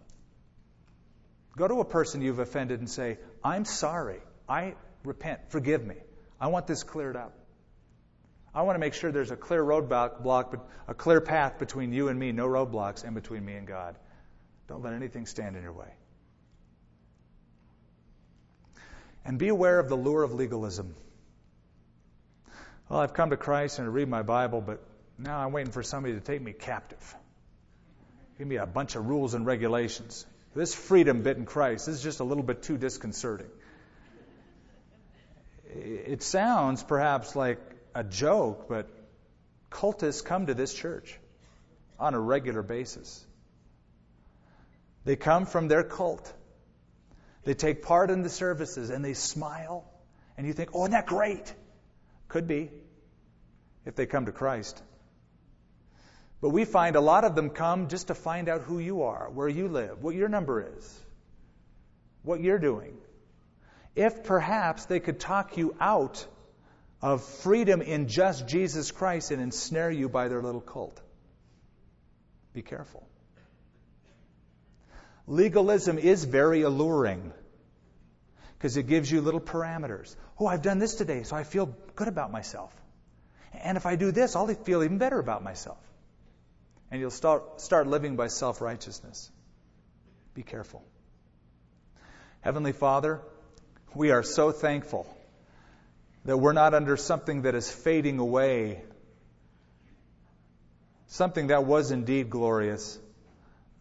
Go to a person you've offended and say, I'm sorry. I repent. Forgive me. I want this cleared up. I want to make sure there's a clear roadblock, a clear path between you and me, no roadblocks, and between me and God. Don't let anything stand in your way. And be aware of the lure of legalism. Well, I've come to Christ and I read my Bible, but now I'm waiting for somebody to take me captive. Give me a bunch of rules and regulations. This freedom bit in Christ is just a little bit too disconcerting. It sounds perhaps like a joke, but cultists come to this church on a regular basis. They come from their cult. They take part in the services and they smile. And you think, oh, isn't that great? Could be if they come to Christ. But we find a lot of them come just to find out who you are, where you live, what your number is, what you're doing. If perhaps they could talk you out of freedom in just Jesus Christ and ensnare you by their little cult, be careful. Legalism is very alluring because it gives you little parameters. Oh, I've done this today, so I feel good about myself. And if I do this, I'll feel even better about myself. And you'll start, start living by self righteousness. Be careful. Heavenly Father, we are so thankful that we're not under something that is fading away, something that was indeed glorious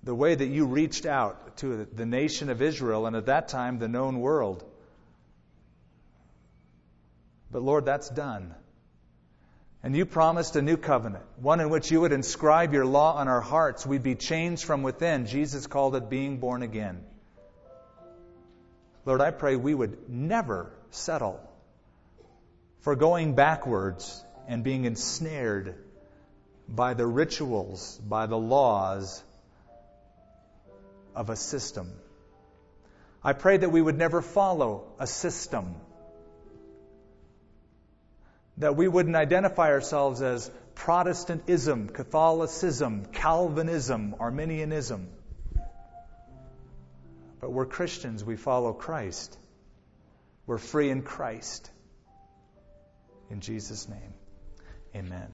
the way that you reached out to the nation of Israel and at that time the known world. But Lord, that's done. And you promised a new covenant, one in which you would inscribe your law on our hearts. We'd be changed from within. Jesus called it being born again. Lord, I pray we would never settle for going backwards and being ensnared by the rituals, by the laws, of a system. I pray that we would never follow a system, that we wouldn't identify ourselves as Protestantism, Catholicism, Calvinism, Arminianism. But we're Christians, we follow Christ. We're free in Christ. In Jesus' name, amen.